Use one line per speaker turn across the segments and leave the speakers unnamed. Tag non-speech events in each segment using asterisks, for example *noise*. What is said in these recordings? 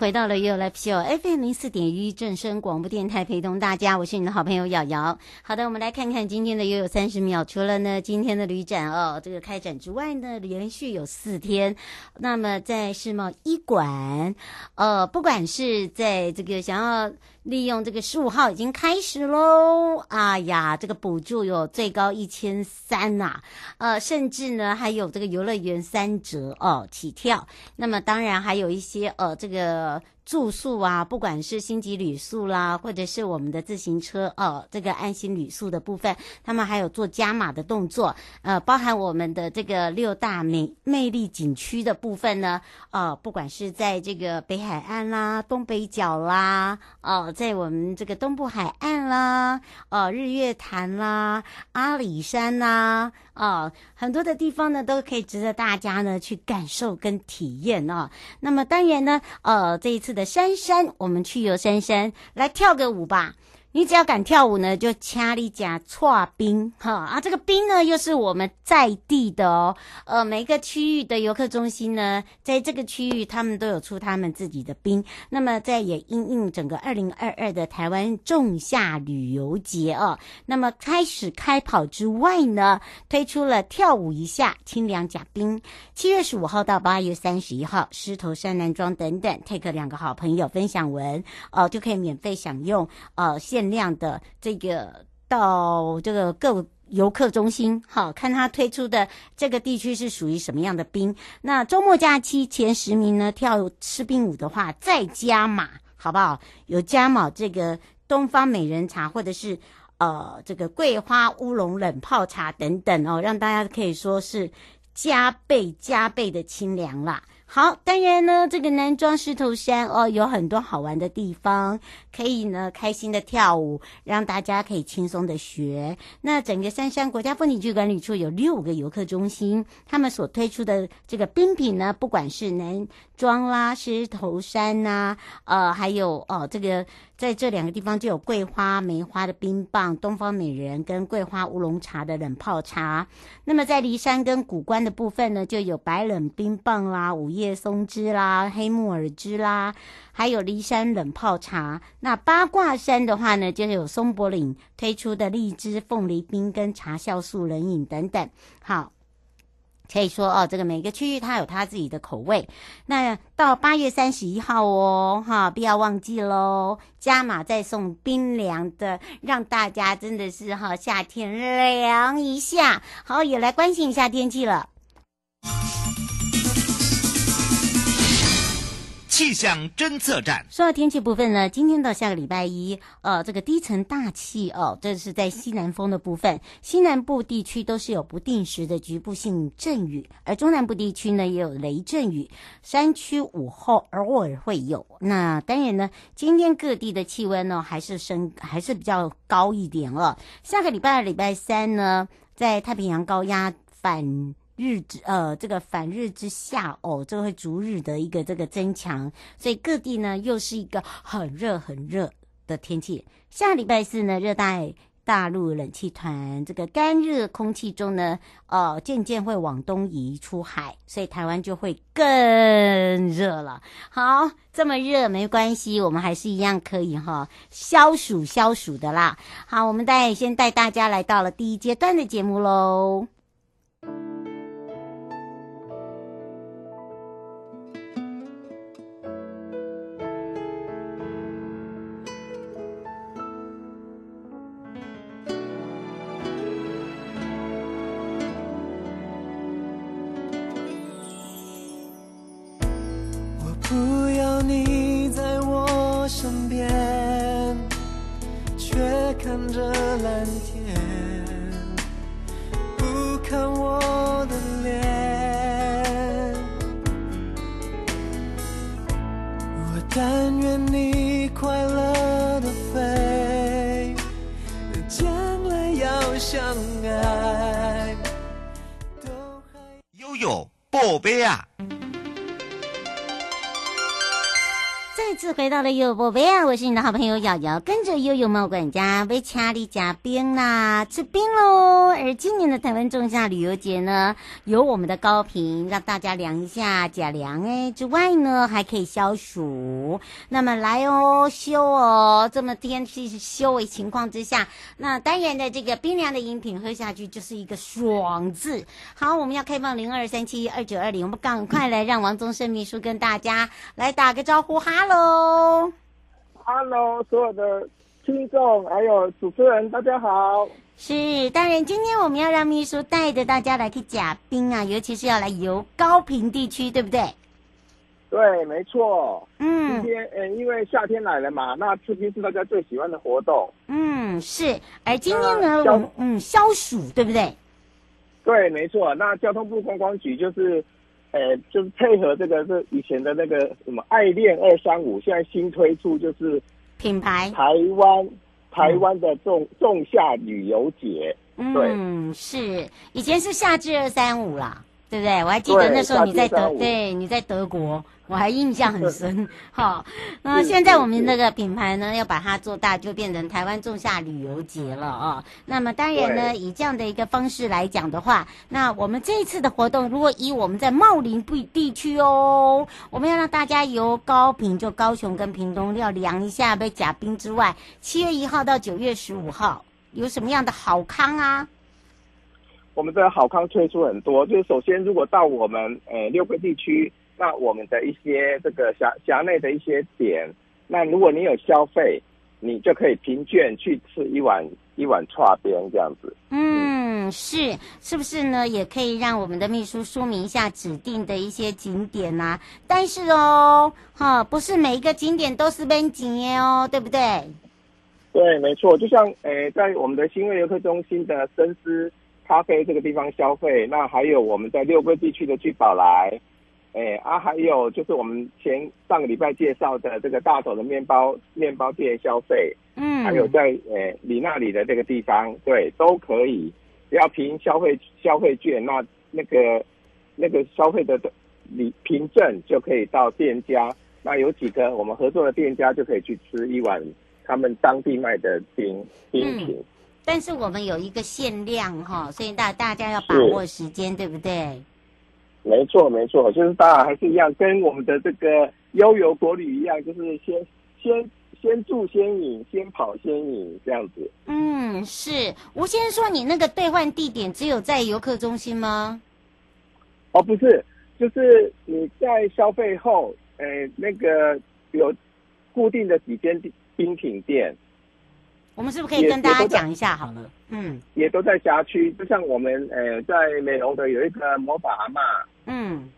回到了 You Live Show FM 零四点一正声广播电台，陪同大家，我是你的好朋友瑶瑶。好的，我们来看看今天的悠悠三十秒。除了呢今天的旅展哦，这个开展之外呢，连续有四天。那么在世贸医馆，呃，不管是在这个想要。利用这个十五号已经开始喽，哎呀，这个补助有最高一千三呐，呃，甚至呢还有这个游乐园三折哦起跳。那么当然还有一些呃这个。住宿啊，不管是星级旅宿啦，或者是我们的自行车哦，这个安心旅宿的部分，他们还有做加码的动作，呃，包含我们的这个六大美魅力景区的部分呢，呃，不管是在这个北海岸啦、东北角啦，哦、呃，在我们这个东部海岸啦，呃，日月潭啦、阿里山啦，哦、很多的地方呢都可以值得大家呢去感受跟体验、哦。那么当然呢，呃，这一次的。珊珊，我们去游珊珊，来跳个舞吧。你只要敢跳舞呢，就掐你家剉冰哈啊！这个冰呢，又是我们在地的哦。呃，每个区域的游客中心呢，在这个区域他们都有出他们自己的冰。那么在也应应整个二零二二的台湾仲夏旅游节哦，那么开始开跑之外呢，推出了跳舞一下清凉甲冰。七月十五号到八月三十一号，狮头山南庄等等，take 两个好朋友分享文哦，就可以免费享用呃现。限量的这个到这个各游客中心，好看他推出的这个地区是属于什么样的冰。那周末假期前十名呢，跳吃冰舞的话，再加码，好不好？有加码这个东方美人茶，或者是呃这个桂花乌龙冷泡茶等等哦，让大家可以说是加倍加倍的清凉啦。好，当然呢，这个男装狮头山哦，有很多好玩的地方，可以呢开心的跳舞，让大家可以轻松的学。那整个三山国家风景区管理处有六个游客中心，他们所推出的这个冰品呢，不管是男装啦、狮头山呐、呃，还有哦这个。在这两个地方就有桂花、梅花的冰棒、东方美人跟桂花乌龙茶的冷泡茶。那么在骊山跟古关的部分呢，就有白冷冰棒啦、午夜松枝啦、黑木耳汁啦，还有骊山冷泡茶。那八卦山的话呢，就有松柏岭推出的荔枝凤梨冰跟茶酵素冷饮等等。好。可以说哦，这个每个区域它有它自己的口味。那到八月三十一号哦，哈，不要忘记喽，加码再送冰凉的，让大家真的是哈夏天凉一下。好，也来关心一下天气了。
气象侦测站。
说到天气部分呢，今天到下个礼拜一，呃，这个低层大气哦，这是在西南风的部分，西南部地区都是有不定时的局部性阵雨，而中南部地区呢也有雷阵雨，山区午后偶尔会有。那当然呢，今天各地的气温呢还是升，还是比较高一点哦。下个礼拜二、礼拜三呢，在太平洋高压反。日之呃，这个反日之下哦，这个会逐日的一个这个增强，所以各地呢又是一个很热很热的天气。下礼拜四呢，热带大陆冷气团这个干热空气中呢，呃，渐渐会往东移出海，所以台湾就会更热了。好，这么热没关系，我们还是一样可以哈消暑消暑的啦。好，我们带先带大家来到了第一阶段的节目
喽。
悠悠宝贝啊！
再次回到了悠悠宝贝啊！我是你的好朋友瑶瑶，跟着悠悠猫管家为家里加冰啦，吃冰喽！而今年的台湾仲夏旅游节呢，有我们的高频让大家量一下假凉哎，之外呢还可以消暑。那么来哦，修哦，这么天气修为情况之下，那当然的这个冰凉的饮品喝下去就是一个爽字。好，我们要开放零二三七二九二零，我们赶快来让王宗盛秘书跟大家来打个招呼，哈喽。
Hello，Hello，所有的听众还有主持人，大家好。
是，当然，今天我们要让秘书带着大家来去假冰啊，尤其是要来游高平地区，对不对？
对，没错。
嗯，
今天，呃，因为夏天来了嘛，那吃冰是大家最喜欢的活动。
嗯，是。而今天呢，我们嗯消暑，对不对？
对，没错。那交通部观光局就是。呃，就是配合这个是以前的那个什么爱恋二三五，现在新推出就是
品牌。
台湾台湾的仲仲夏旅游节，对，
嗯，是。以前是夏至二三五啦，对不对？我还记得那时候你在德，对，你在德国。我还印象很深，*laughs* 好，那现在我们那个品牌呢，要把它做大，就变成台湾仲夏旅游节了啊。那么当然呢，以这样的一个方式来讲的话，那我们这一次的活动，如果以我们在茂林部地区哦，我们要让大家由高屏，就高雄跟屏东要量一下被甲冰之外，七月一号到九月十五号有什么样的好康啊？
我们这个好康推出很多，就是首先如果到我们呃六个地区。那我们的一些这个辖辖内的一些点，那如果你有消费，你就可以凭券去吃一碗一碗剉冰这样子。
嗯，是，是不是呢？也可以让我们的秘书说明一下指定的一些景点呐、啊。但是哦，哈，不是每一个景点都是免钱的哦，对不对？
对，没错。就像诶，在我们的新味游客中心的深思咖啡这个地方消费，那还有我们在六龟地区的聚宝来。哎啊，还有就是我们前上个礼拜介绍的这个大头的面包面包店消费，嗯，还有在哎你那里的这个地方，对，都可以，只要凭消费消费券，那那个那个消费的你凭证就可以到店家，那有几个我们合作的店家就可以去吃一碗他们当地卖的冰冰品。嗯，
但是我们有一个限量哈，所以大大家要把握时间，对不对？
没错，没错，就是当然还是一样，跟我们的这个悠游国旅一样，就是先先先住先饮，先跑先饮这样子。
嗯，是吴先生说，你那个兑换地点只有在游客中心吗？
哦，不是，就是你在消费后，呃，那个有固定的几间冰品店。
我们是不是可以跟大家讲一下好了？嗯，
也都在辖区，就像我们呃在美容的有一个魔法阿嬷，
嗯，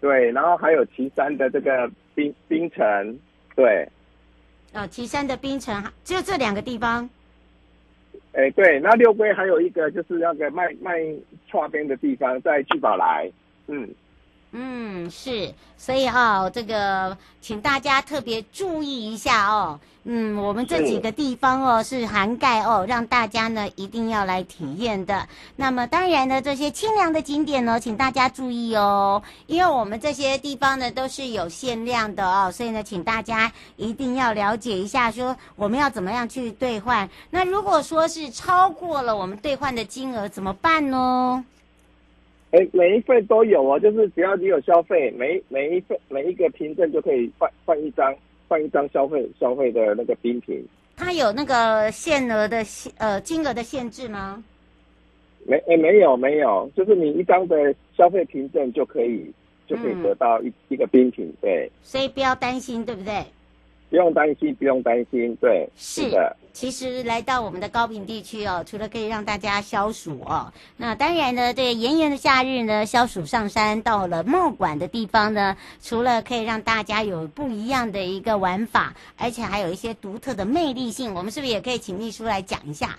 对，然后还有岐山的这个冰冰城，对，
哦，岐山的冰城只有这两个地方，
哎，对，那六龟还有一个就是那个卖卖串冰的地方在聚宝来，嗯。
嗯，是，所以哦，这个请大家特别注意一下哦。嗯，我们这几个地方哦是涵盖哦，让大家呢一定要来体验的。那么当然呢，这些清凉的景点呢，请大家注意哦，因为我们这些地方呢都是有限量的哦，所以呢，请大家一定要了解一下，说我们要怎么样去兑换。那如果说是超过了我们兑换的金额，怎么办呢？
哎，每一份都有哦，就是只要你有消费，每每一份每一个凭证就可以换换一张换一张消费消费的那个冰品。
它有那个限额的限呃金额的限制吗？
没哎没有没有，就是你一张的消费凭证就可以就可以得到一、嗯、一个冰品，对。
所以不要担心，对不对？
不用担心，不用担心，对。
是的。其实来到我们的高平地区哦，除了可以让大家消暑哦，那当然呢，这炎炎的夏日呢，消暑上山到了茂馆的地方呢，除了可以让大家有不一样的一个玩法，而且还有一些独特的魅力性，我们是不是也可以请秘书来讲一下？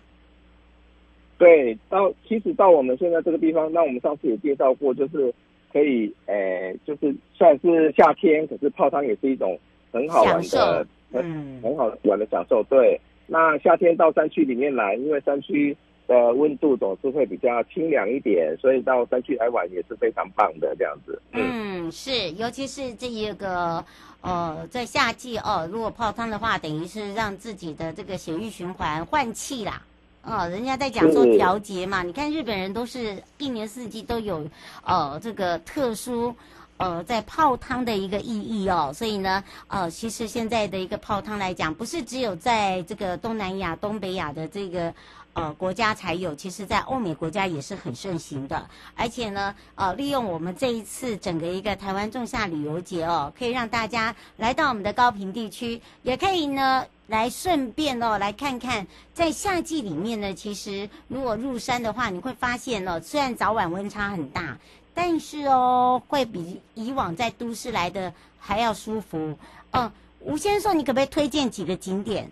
对，到其实到我们现在这个地方，那我们上次也介绍过，就是可以，呃，就是算是夏天，可是泡汤也是一种很好玩的，嗯，很好玩的享受，对。那夏天到山区里面来，因为山区的温度总是会比较清凉一点，所以到山区来玩也是非常棒的这样子。
嗯，嗯是，尤其是这一个呃，在夏季哦，如果泡汤的话，等于是让自己的这个血液循环换气啦。哦，人家在讲说调节嘛，你看日本人都是一年四季都有呃这个特殊。呃，在泡汤的一个意义哦，所以呢，呃，其实现在的一个泡汤来讲，不是只有在这个东南亚、东北亚的这个呃国家才有，其实在欧美国家也是很盛行的。而且呢，呃，利用我们这一次整个一个台湾仲夏旅游节哦，可以让大家来到我们的高屏地区，也可以呢来顺便哦来看看，在夏季里面呢，其实如果入山的话，你会发现哦，虽然早晚温差很大。但是哦，会比以往在都市来的还要舒服。嗯，吴先生，你可不可以推荐几个景点？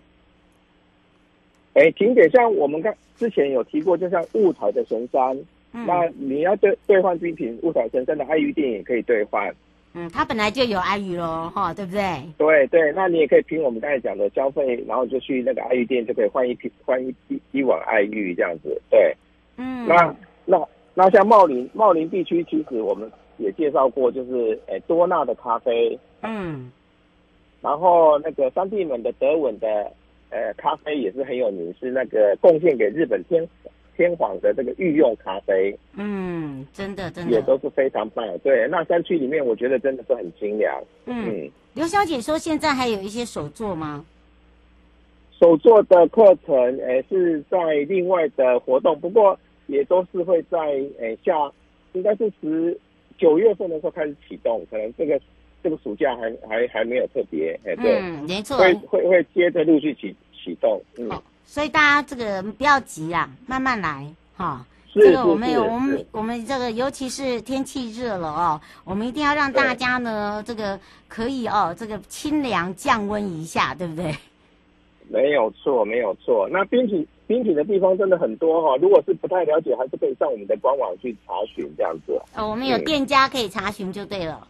哎，景点像我们刚之前有提过，就像雾台的神山，嗯、那你要兑兑换冰品，雾台神山的爱玉店也可以兑换。
嗯，它本来就有爱玉喽，哈，对不对？
对对，那你也可以凭我们刚才讲的消费，然后就去那个爱玉店，就可以换一瓶换一一一碗爱玉这样子。对，嗯，那那。那像茂林，茂林地区其实我们也介绍过，就是诶、欸、多纳的咖啡，嗯，然后那个三地门的德文的呃咖啡也是很有名，是那个贡献给日本天天皇的这个御用咖啡，
嗯，真的真的
也都是非常棒。对，那山区里面我觉得真的是很清凉。
嗯，刘、嗯、小姐说现在还有一些手作吗？
手作的课程诶、欸、是在另外的活动，不过。也都是会在诶、欸、下，应该是十九月份的时候开始启动，可能这个这个暑假还还还没有特别，哎、欸，对，
嗯，没错，
会会会接着陆续启启动，嗯，
所以大家这个不要急啊，慢慢来，哈，这个我们有我们我们这个尤其是天气热了哦，我们一定要让大家呢这个可以哦这个清凉降温一下，对不对？
没有错，没有错，那冰品。冰品的地方真的很多哈，如果是不太了解，还是可以上我们的官网去查询这样子。
哦，我们有店家可以查询就对了。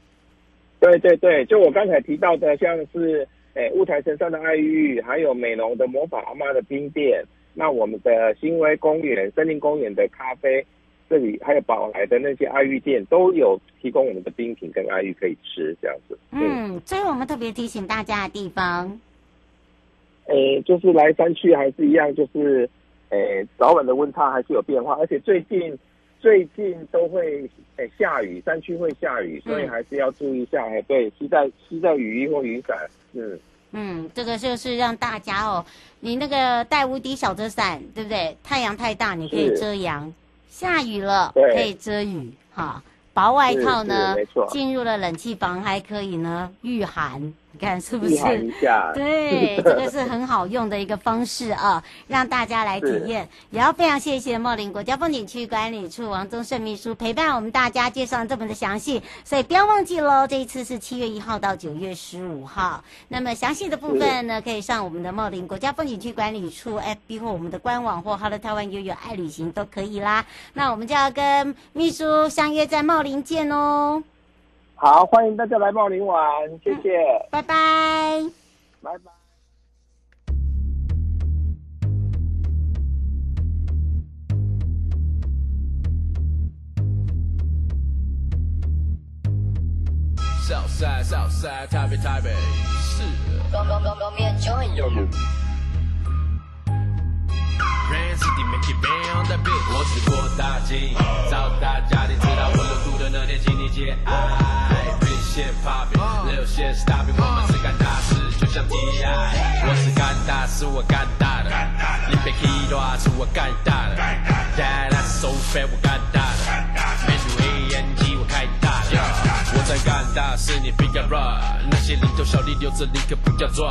对对对，就我刚才提到的，像是诶雾台神山的爱玉，还有美浓的魔法阿妈的冰店，那我们的新威公园、森林公园的咖啡，这里还有宝来的那些爱玉店，都有提供我们的冰品跟爱玉可以吃这样子。
嗯，所以我们特别提醒大家的地方。
诶，就是来山区还是一样，就是，诶，早晚的温差还是有变化，而且最近最近都会诶下雨，山区会下雨，所以还是要注意一下。哎、嗯，对，携带携带雨衣或雨伞。嗯
嗯，这个就是让大家哦，你那个带无敌小遮伞，对不对？太阳太大你可以遮阳，下雨了可以遮雨，哈，薄外套呢，进入了冷气房还可以呢御寒。你看是不是？对，这个是很好用的一个方式啊，*laughs* 让大家来体验。也要非常谢谢茂林国家风景区管理处王宗盛秘书陪伴我们大家介绍这么的详细，所以不要忘记喽，这一次是七月一号到九月十五号。那么详细的部分呢，可以上我们的茂林国家风景区管理处 FB 或我们的官网或 Hello 台湾悠悠爱旅行都可以啦。那我们就要跟秘书相约在茂林见哦。
好，欢迎大家来茂林玩，谢谢，
拜拜，
拜拜。
Southside，Southside，台北，台北，是。刚刚刚刚面交易有。我是郭大金，找大家，你知道我路途的那天，请你节哀。Big shit popping，little shit stopping，我们是干大事，就像 T.I。我是干大事，我干大的。你别气大，是我干大的。，That's so fat，我干大的。M-A-N-G，我开大的。在干。大事你不要乱，那些零头小利留着，你可不要赚。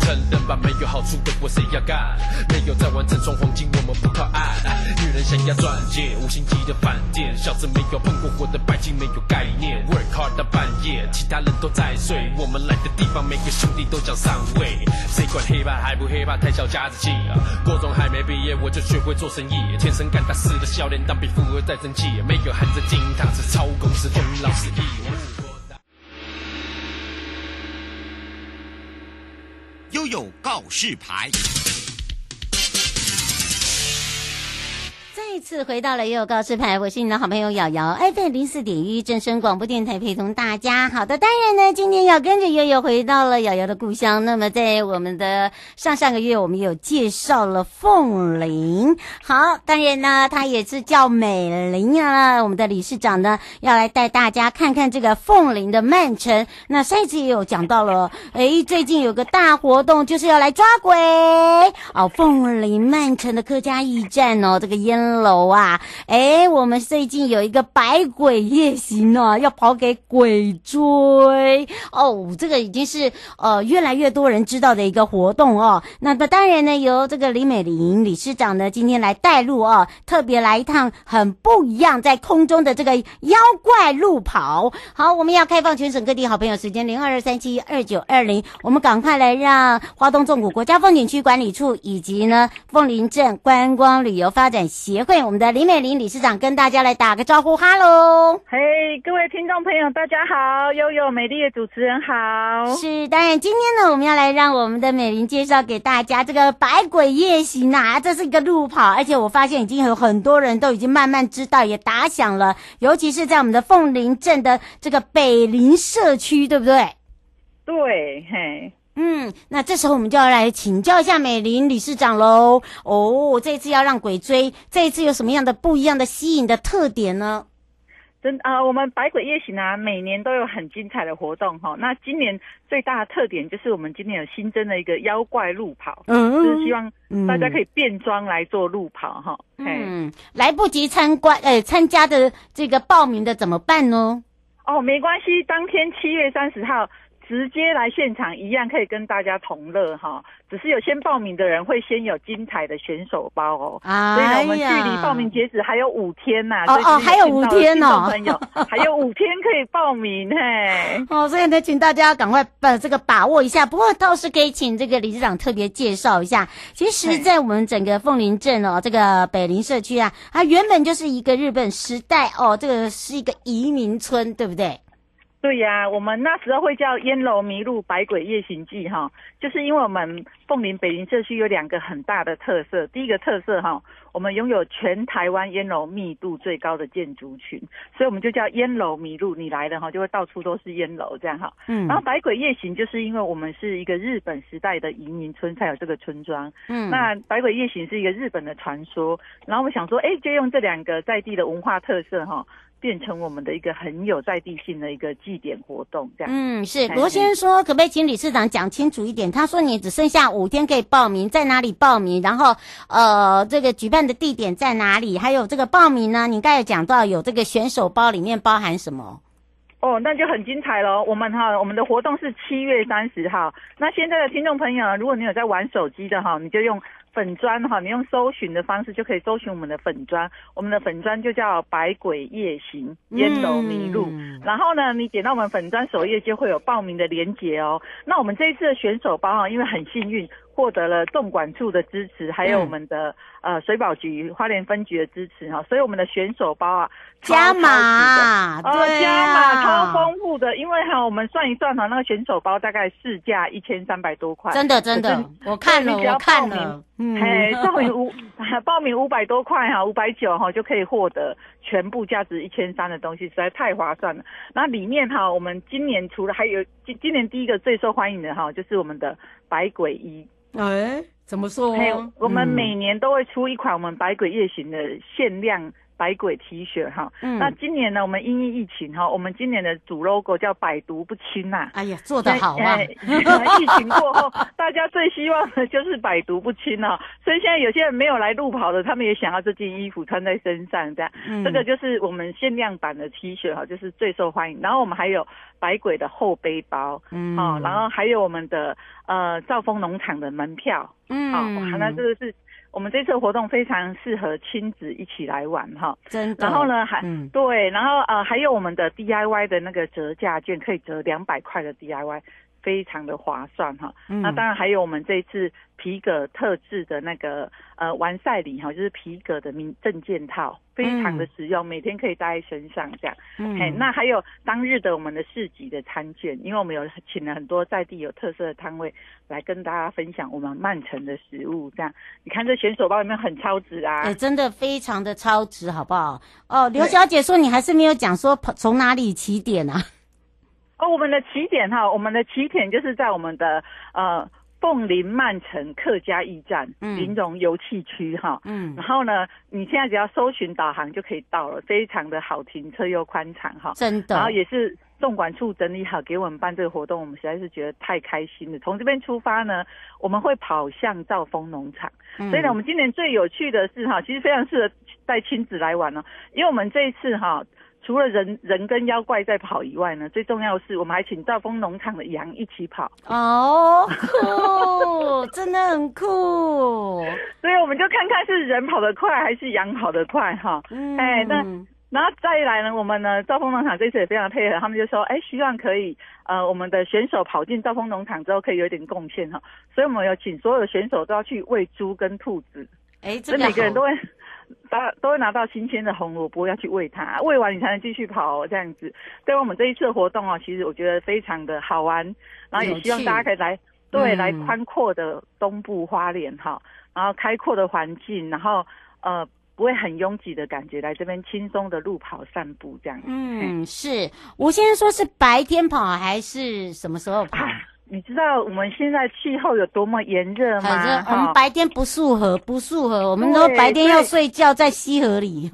承认吧，没有好处的活谁要干？没有在玩正装黄金，我们不靠岸。女人想要钻戒，五星级的饭店，小子没有碰过火的白金没有概念。Work hard 到半夜，其他人都在睡，我们来的地方每个兄弟都想上位。谁管黑怕还不黑怕，太小家子气啊！国中还没毕业我就学会做生意，天生干大事的笑脸，当比富二代争气，没有含着金汤匙操公司，东老师意。
都有告示牌。
再次回到了也有告示牌，我是你的好朋友瑶瑶，FM 零四点一正声广播电台陪同大家。好的，当然呢，今天要跟着悠悠回到了瑶瑶的故乡。那么在我们的上上个月，我们有介绍了凤林。好，当然呢，它也是叫美林啊。我们的理事长呢，要来带大家看看这个凤林的曼城。那上一次也有讲到了，诶，最近有个大活动，就是要来抓鬼哦。凤林曼城的客家驿站哦，这个烟楼。楼啊，哎，我们最近有一个百鬼夜行哦，*laughs* 要跑给鬼追哦，这个已经是呃越来越多人知道的一个活动哦。那么当然呢，由这个李美玲理事长呢今天来带路哦，特别来一趟很不一样，在空中的这个妖怪路跑。好，我们要开放全省各地好朋友时间零二二三七二九二零，我们赶快来让花东纵谷国家风景区管理处以及呢凤林镇观光旅游发展协。我们的李美玲理事长跟大家来打个招呼，哈喽，
嘿，各位听众朋友，大家好，悠悠美丽的主持人好，
是，当然今天呢，我们要来让我们的美玲介绍给大家这个百鬼夜行啊，这是一个路跑，而且我发现已经有很多人都已经慢慢知道，也打响了，尤其是在我们的凤林镇的这个北林社区，对不对？
对，嘿。
嗯，那这时候我们就要来请教一下美玲理事长喽。哦，这一次要让鬼追，这一次有什么样的不一样的吸引的特点呢？
真啊、呃，我们百鬼夜行啊，每年都有很精彩的活动哈。那今年最大的特点就是我们今年有新增了一个妖怪路跑，嗯，就是希望大家可以变装来做路跑哈。
嗯，来不及参观呃参加的这个报名的怎么办呢？
哦，没关系，当天七月三十号。直接来现场一样可以跟大家同乐哈，只是有先报名的人会先有精彩的选手包哦，啊，所以呢，我们距离报名截止还有五天呐，哦
哦，还有五天哦，
朋友 *laughs* 还有五天可以报名嘿，
哦，所以呢，请大家赶快把这个把握一下。不过倒是可以请这个理事长特别介绍一下，其实，在我们整个凤林镇哦，这个北林社区啊，它原本就是一个日本时代哦，这个是一个移民村，对不对？
对呀、啊，我们那时候会叫烟楼迷路百鬼夜行记哈，就是因为我们凤林北林社区有两个很大的特色。第一个特色哈，我们拥有全台湾烟楼密度最高的建筑群，所以我们就叫烟楼迷路。你来了哈，就会到处都是烟楼这样哈。嗯。然后百鬼夜行就是因为我们是一个日本时代的移民村，才有这个村庄。嗯。那百鬼夜行是一个日本的传说，然后我想说，哎，就用这两个在地的文化特色哈。变成我们的一个很有在地性的一个祭典活动，这样。
嗯，是罗先生说，可不可以请理事长讲清楚一点？他说你只剩下五天可以报名，在哪里报名？然后，呃，这个举办的地点在哪里？还有这个报名呢？你刚才讲到有这个选手包，里面包含什么？
哦，那就很精彩喽。我们哈，我们的活动是七月三十号。那现在的听众朋友，如果你有在玩手机的哈，你就用。粉砖哈，你用搜寻的方式就可以搜寻我们的粉砖，我们的粉砖就叫百鬼夜行烟楼迷路。嗯、然后呢，你点到我们粉砖首页就会有报名的连结哦。那我们这一次的选手包啊，因为很幸运。获得了纵管处的支持，还有我们的、嗯、呃水保局花莲分局的支持哈，所以我们的选手包啊
加码，
对、呃、加码超丰富的，因为哈我们算一算哈，那个选手包大概市价一千三百多块，
真的真的，我看了我看了，
嗯，嘿，报名五 *laughs* 报名五百多块哈，五百九哈就可以获得全部价值一千三的东西，实在太划算了。那里面哈，我们今年除了还有今今年第一个最受欢迎的哈，就是我们的百鬼衣。
哎，怎
么说？我们每年都会出一款我们百鬼夜行的限量百鬼 T 恤哈。
嗯，
那今年呢，我们因应疫情哈，我们今年的主 logo 叫百毒不侵呐。
哎呀，做得好啊！*laughs*
疫情过后，大家最希望的就是百毒不侵哦。所以现在有些人没有来路跑的，他们也想要这件衣服穿在身上，这样。嗯，这个就是我们限量版的 T 恤哈，就是最受欢迎。然后我们还有百鬼的后背包，嗯，哦，然后还有我们的呃兆丰农场的门票，嗯，好，那这个是。我们这次活动非常适合亲子一起来玩哈，
真的。
然后呢，还、嗯、对，然后呃，还有我们的 DIY 的那个折价券，可以折两百块的 DIY。非常的划算哈，嗯、那当然还有我们这次皮革特制的那个呃完赛礼哈，就是皮革的名证件套，非常的实用，嗯、每天可以带在身上这样。嗯，嘿，那还有当日的我们的市集的餐券，因为我们有请了很多在地有特色的摊位来跟大家分享我们曼城的食物，这样你看这选手包里面很超值啊，
哎、欸，真的非常的超值，好不好？哦，刘小姐说你还是没有讲说从哪里起点啊？
哦，我们的起点哈，我们的起点就是在我们的呃凤林曼城客家驿站，嗯，林荣游憩区哈，嗯，然后呢，你现在只要搜寻导航就可以到了，非常的好停车又宽敞哈，
真的，
然后也是纵管处整理好给我们办这个活动，我们实在是觉得太开心了。从这边出发呢，我们会跑向兆丰农场，嗯、所以呢，我们今年最有趣的是哈，其实非常适合带亲子来玩哦，因为我们这一次哈。除了人人跟妖怪在跑以外呢，最重要的是我们还请兆丰农场的羊一起跑
哦，酷，*laughs* 真的很酷。
所以我们就看看是人跑得快还是羊跑得快哈。嗯，哎，那然后再来呢，我们呢兆丰农场这次也非常配合，他们就说，哎，希望可以呃我们的选手跑进兆丰农场之后可以有点贡献哈，所以我们有请所有的选手都要去喂猪跟兔子，
哎，这
每个人都会。大都会拿到新鲜的红萝卜要去喂它，喂完你才能继续跑这样子。对我们这一次的活动哦，其实我觉得非常的好玩，然后也希望大家可以来，对，来宽阔的东部花莲哈，然后开阔的环境，然后呃不会很拥挤的感觉，来这边轻松的路跑散步这样。
嗯，是。吴先生说是白天跑还是什么时候跑？*laughs*
你知道我们现在气候有多么炎热吗？
热我们白天不适合，不适合。我们都白天要睡觉在溪河里。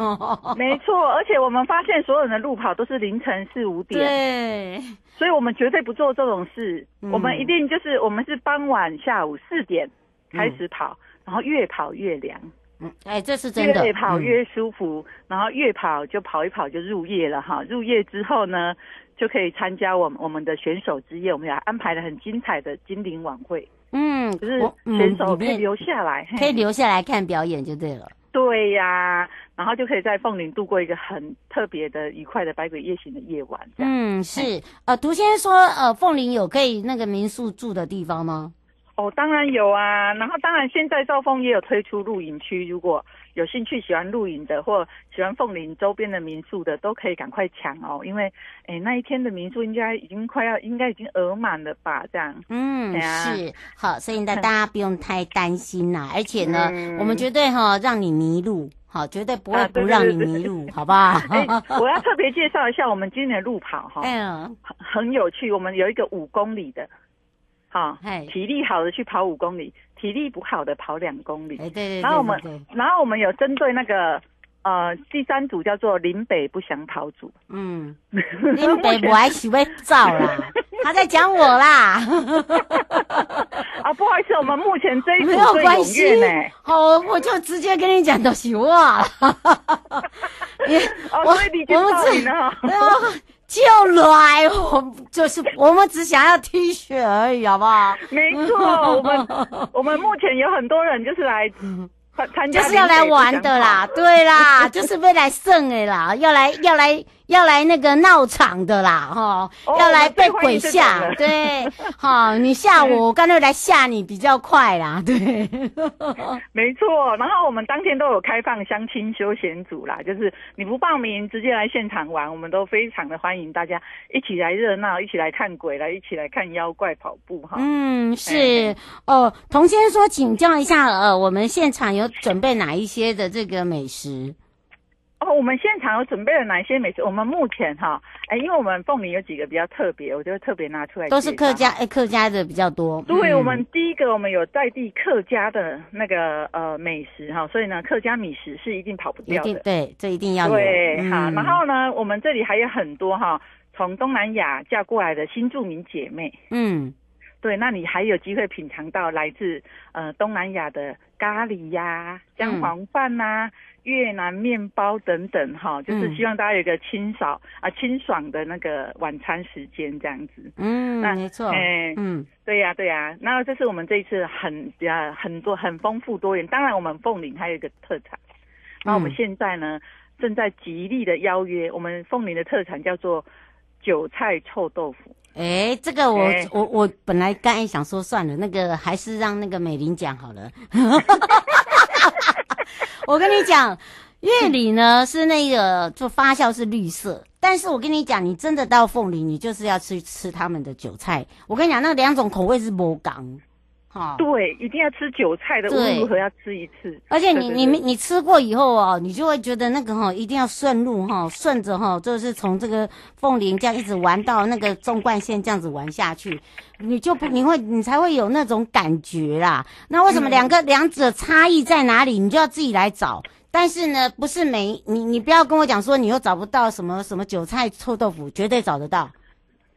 没错，而且我们发现所有人的路跑都是凌晨四五点。
对，
所以我们绝对不做这种事。嗯、我们一定就是我们是傍晚下午四点开始跑，嗯、然后越跑越凉。
嗯，哎，这是真的。
越跑越舒服，嗯、然后越跑就跑一跑就入夜了哈。入夜之后呢？就可以参加我们我们的选手之夜，我们也安排了很精彩的精灵晚会。嗯，就是选手可以留下来，
可以留下来看表演就对了。
对呀、啊，然后就可以在凤林度过一个很特别的、愉快的百鬼夜行的夜晚。
嗯，是。呃，涂先生说，呃，凤林有可以那个民宿住的地方吗？
哦，当然有啊。然后当然现在兆丰也有推出露营区，如果。有兴趣喜欢露营的，或喜欢凤林周边的民宿的，都可以赶快抢哦，因为，哎，那一天的民宿应该已经快要，应该已经额满了吧？这样，
嗯，啊、是，好，所以呢，*laughs* 大家不用太担心啦，而且呢，嗯、我们绝对哈让你迷路，好，绝对不会不让你迷路，*laughs* 好不好？
哎，我要特别介绍一下我们今年的路跑哈，*laughs* 哎呀，很很有趣，我们有一个五公里的。好，体力好的去跑五公里，体力不好的跑两公里。
哎，对对对。
然后我们，然后我们有针对那个呃第三组叫做林北不想跑组。嗯，*laughs*
林北我还喜欢造啦，*laughs* 他在讲我啦。*laughs*
啊，不好意思，我们目前这一组最踊跃呢。
好，我就直接跟你讲都是我 *laughs*
我你介绍你呢？
就来，我就是我们只想要 T 恤而已，好不好？
没错，我们我们目前有很多人就是来。参加
就是要来玩的啦，对啦，就是为来胜的啦，要来要来要来那个闹场的啦，哈，要来被鬼吓，对，好，你吓我，*laughs* 我干脆来吓你比较快啦，对，*laughs*
没错。然后我们当天都有开放相亲休闲组啦，就是你不报名直接来现场玩，我们都非常的欢迎大家一起来热闹，一起来看鬼，来一起来看妖怪跑步哈。
嗯，是哦，童先生说，请教一下，呃，我们现场有。准备哪一些的这个美食？
哦，我们现场有准备了哪些美食？我们目前哈，哎，因为我们凤梨有几个比较特别，我就特别拿出来。
都是客家，哎，客家的比较多。
对，
嗯、
我们第一个我们有在地客家的那个呃美食哈，所以呢，客家米食是一定跑不掉的。
对，这一定要有。
对，
嗯、
好，然后呢，我们这里还有很多哈，从东南亚嫁过来的新住民姐妹。嗯。对，那你还有机会品尝到来自呃东南亚的咖喱呀、啊、姜黄饭呐、啊、嗯、越南面包等等哈，就是希望大家有一个清爽、嗯、啊清爽的那个晚餐时间这样子。嗯，那没错。哎，嗯，对呀、啊、对呀、啊，那这是我们这一次很啊很多很丰富多元。当然，我们凤岭还有一个特产，那我们现在呢、嗯、正在极力的邀约，我们凤岭的特产叫做韭菜臭豆腐。
哎，这个我、欸、我我本来刚才想说算了，那个还是让那个美玲讲好了。*laughs* 我跟你讲，月里呢是那个就发酵是绿色，但是我跟你讲，你真的到凤梨，你就是要去吃他们的韭菜。我跟你讲，那两种口味是不同。
哦，对，一定要吃韭菜的，无论如何要吃一次。
而且你你你吃过以后哦，你就会觉得那个哈、哦，一定要顺路哈、哦，顺着哈、哦，就是从这个凤林这样一直玩到那个纵贯线这样子玩下去，你就不你会你才会有那种感觉啦。那为什么两个、嗯、两者差异在哪里？你就要自己来找。但是呢，不是每你你不要跟我讲说你又找不到什么什么韭菜臭豆腐，绝对找得到。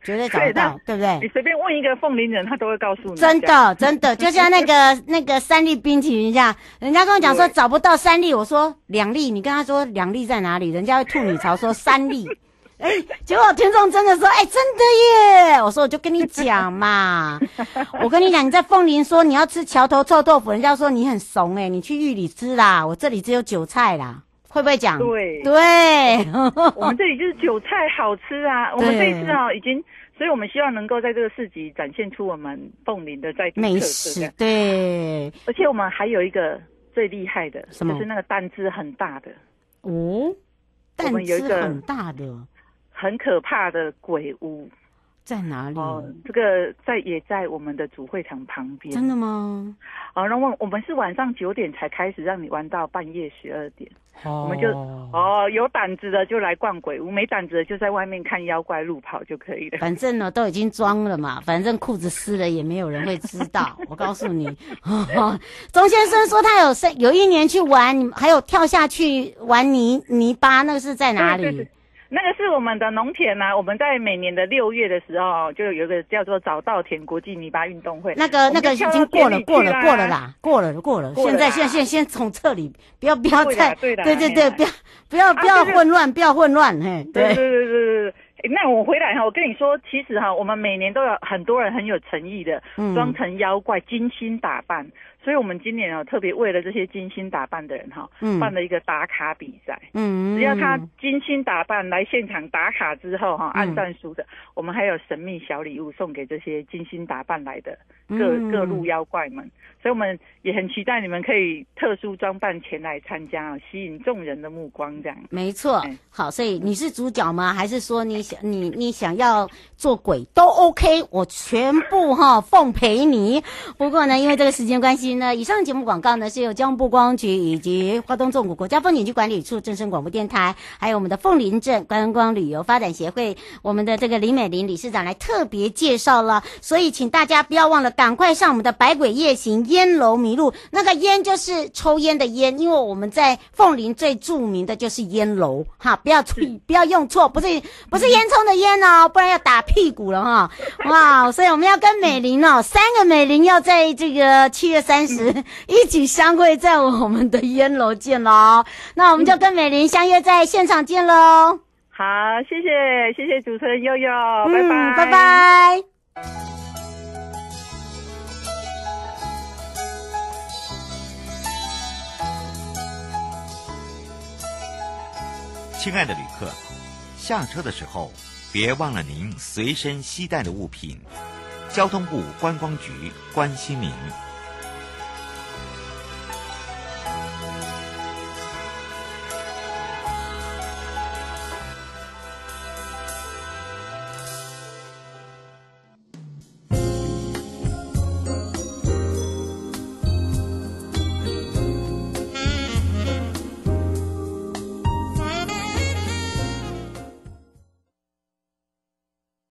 绝对找得到，对，对不对？
你随便问一个凤林人，他都会告诉你。
真的，真的，就像那个 *laughs* 那个三粒冰淇淋一样，人家跟我讲说找不到三粒，我说两粒，你跟他说两粒在哪里，人家会吐你槽说三粒。*laughs* 哎，结果听众真的说，哎，真的耶！我说我就跟你讲嘛，*laughs* 我跟你讲，你在凤林说你要吃桥头臭豆腐，人家说你很怂哎，你去玉里吃啦，我这里只有韭菜啦。会不会讲？对对，
我们这里就是韭菜好吃啊！*laughs* 我们这一次啊，已经，所以我们希望能够在这个市集展现出我们凤林的在地美食。
对，
而且我们还有一个最厉害的，什么？就是那个蛋汁很大的
哦，蛋汁很大的，
很可怕的鬼屋
在哪里？
哦，这个在也在我们的主会场旁边。
真的吗？
哦，然后我们是晚上九点才开始，让你玩到半夜十二点。Oh. 我们就哦，有胆子的就来逛鬼屋，没胆子的就在外面看妖怪路跑就可以了。
反正呢，都已经装了嘛，*laughs* 反正裤子湿了也没有人会知道。*laughs* 我告诉你，哦，*laughs* 钟先生说他有有一年去玩，还有跳下去玩泥泥巴，那个是在哪里？对对对
那个是我们的农田呐、啊，我们在每年的六月的时候，就有一个叫做早稻田国际泥巴运动会。
那个那个已经过了过了过了啦，过了过了。现在现在现先从这里，不要不要再对 *laughs* 对对，不要不要不要混乱，不要混乱嘿。对对对对对。
那我回来哈，我跟你说，其实哈，我们每年都有很多人很有诚意的，装成妖怪，精心打扮。所以，我们今年啊，特别为了这些精心打扮的人哈，办了一个打卡比赛。嗯，只要他精心打扮来现场打卡之后哈，按赞数的，我们还有神秘小礼物送给这些精心打扮来的各各路妖怪们。所以，我们也很期待你们可以特殊装扮前来参加，吸引众人的目光。这样
没错。好，所以你是主角吗？还是说你想你你想要做鬼都 OK，我全部哈奉陪你。不过呢，因为这个时间关系。那以上节目广告呢，是由交通部观光局以及花东纵谷国家风景区管理处、正声广播电台，还有我们的凤林镇观光旅游发展协会，我们的这个林美玲理事长来特别介绍了。所以，请大家不要忘了，赶快上我们的百鬼夜行烟楼迷路。那个烟就是抽烟的烟，因为我们在凤林最著名的就是烟楼哈，不要注意，*laughs* 不要用错，不是不是烟囱的烟哦，不然要打屁股了哈。哇，所以我们要跟美玲哦，三个美玲要在这个七月三。时一起相会在我们的烟楼见喽，那我们就跟美玲相约在现场见喽。
好，谢谢谢谢主持人悠悠，嗯、拜拜
拜拜。
亲爱的旅客，下车的时候别忘了您随身携带的物品。交通部观光局关心您。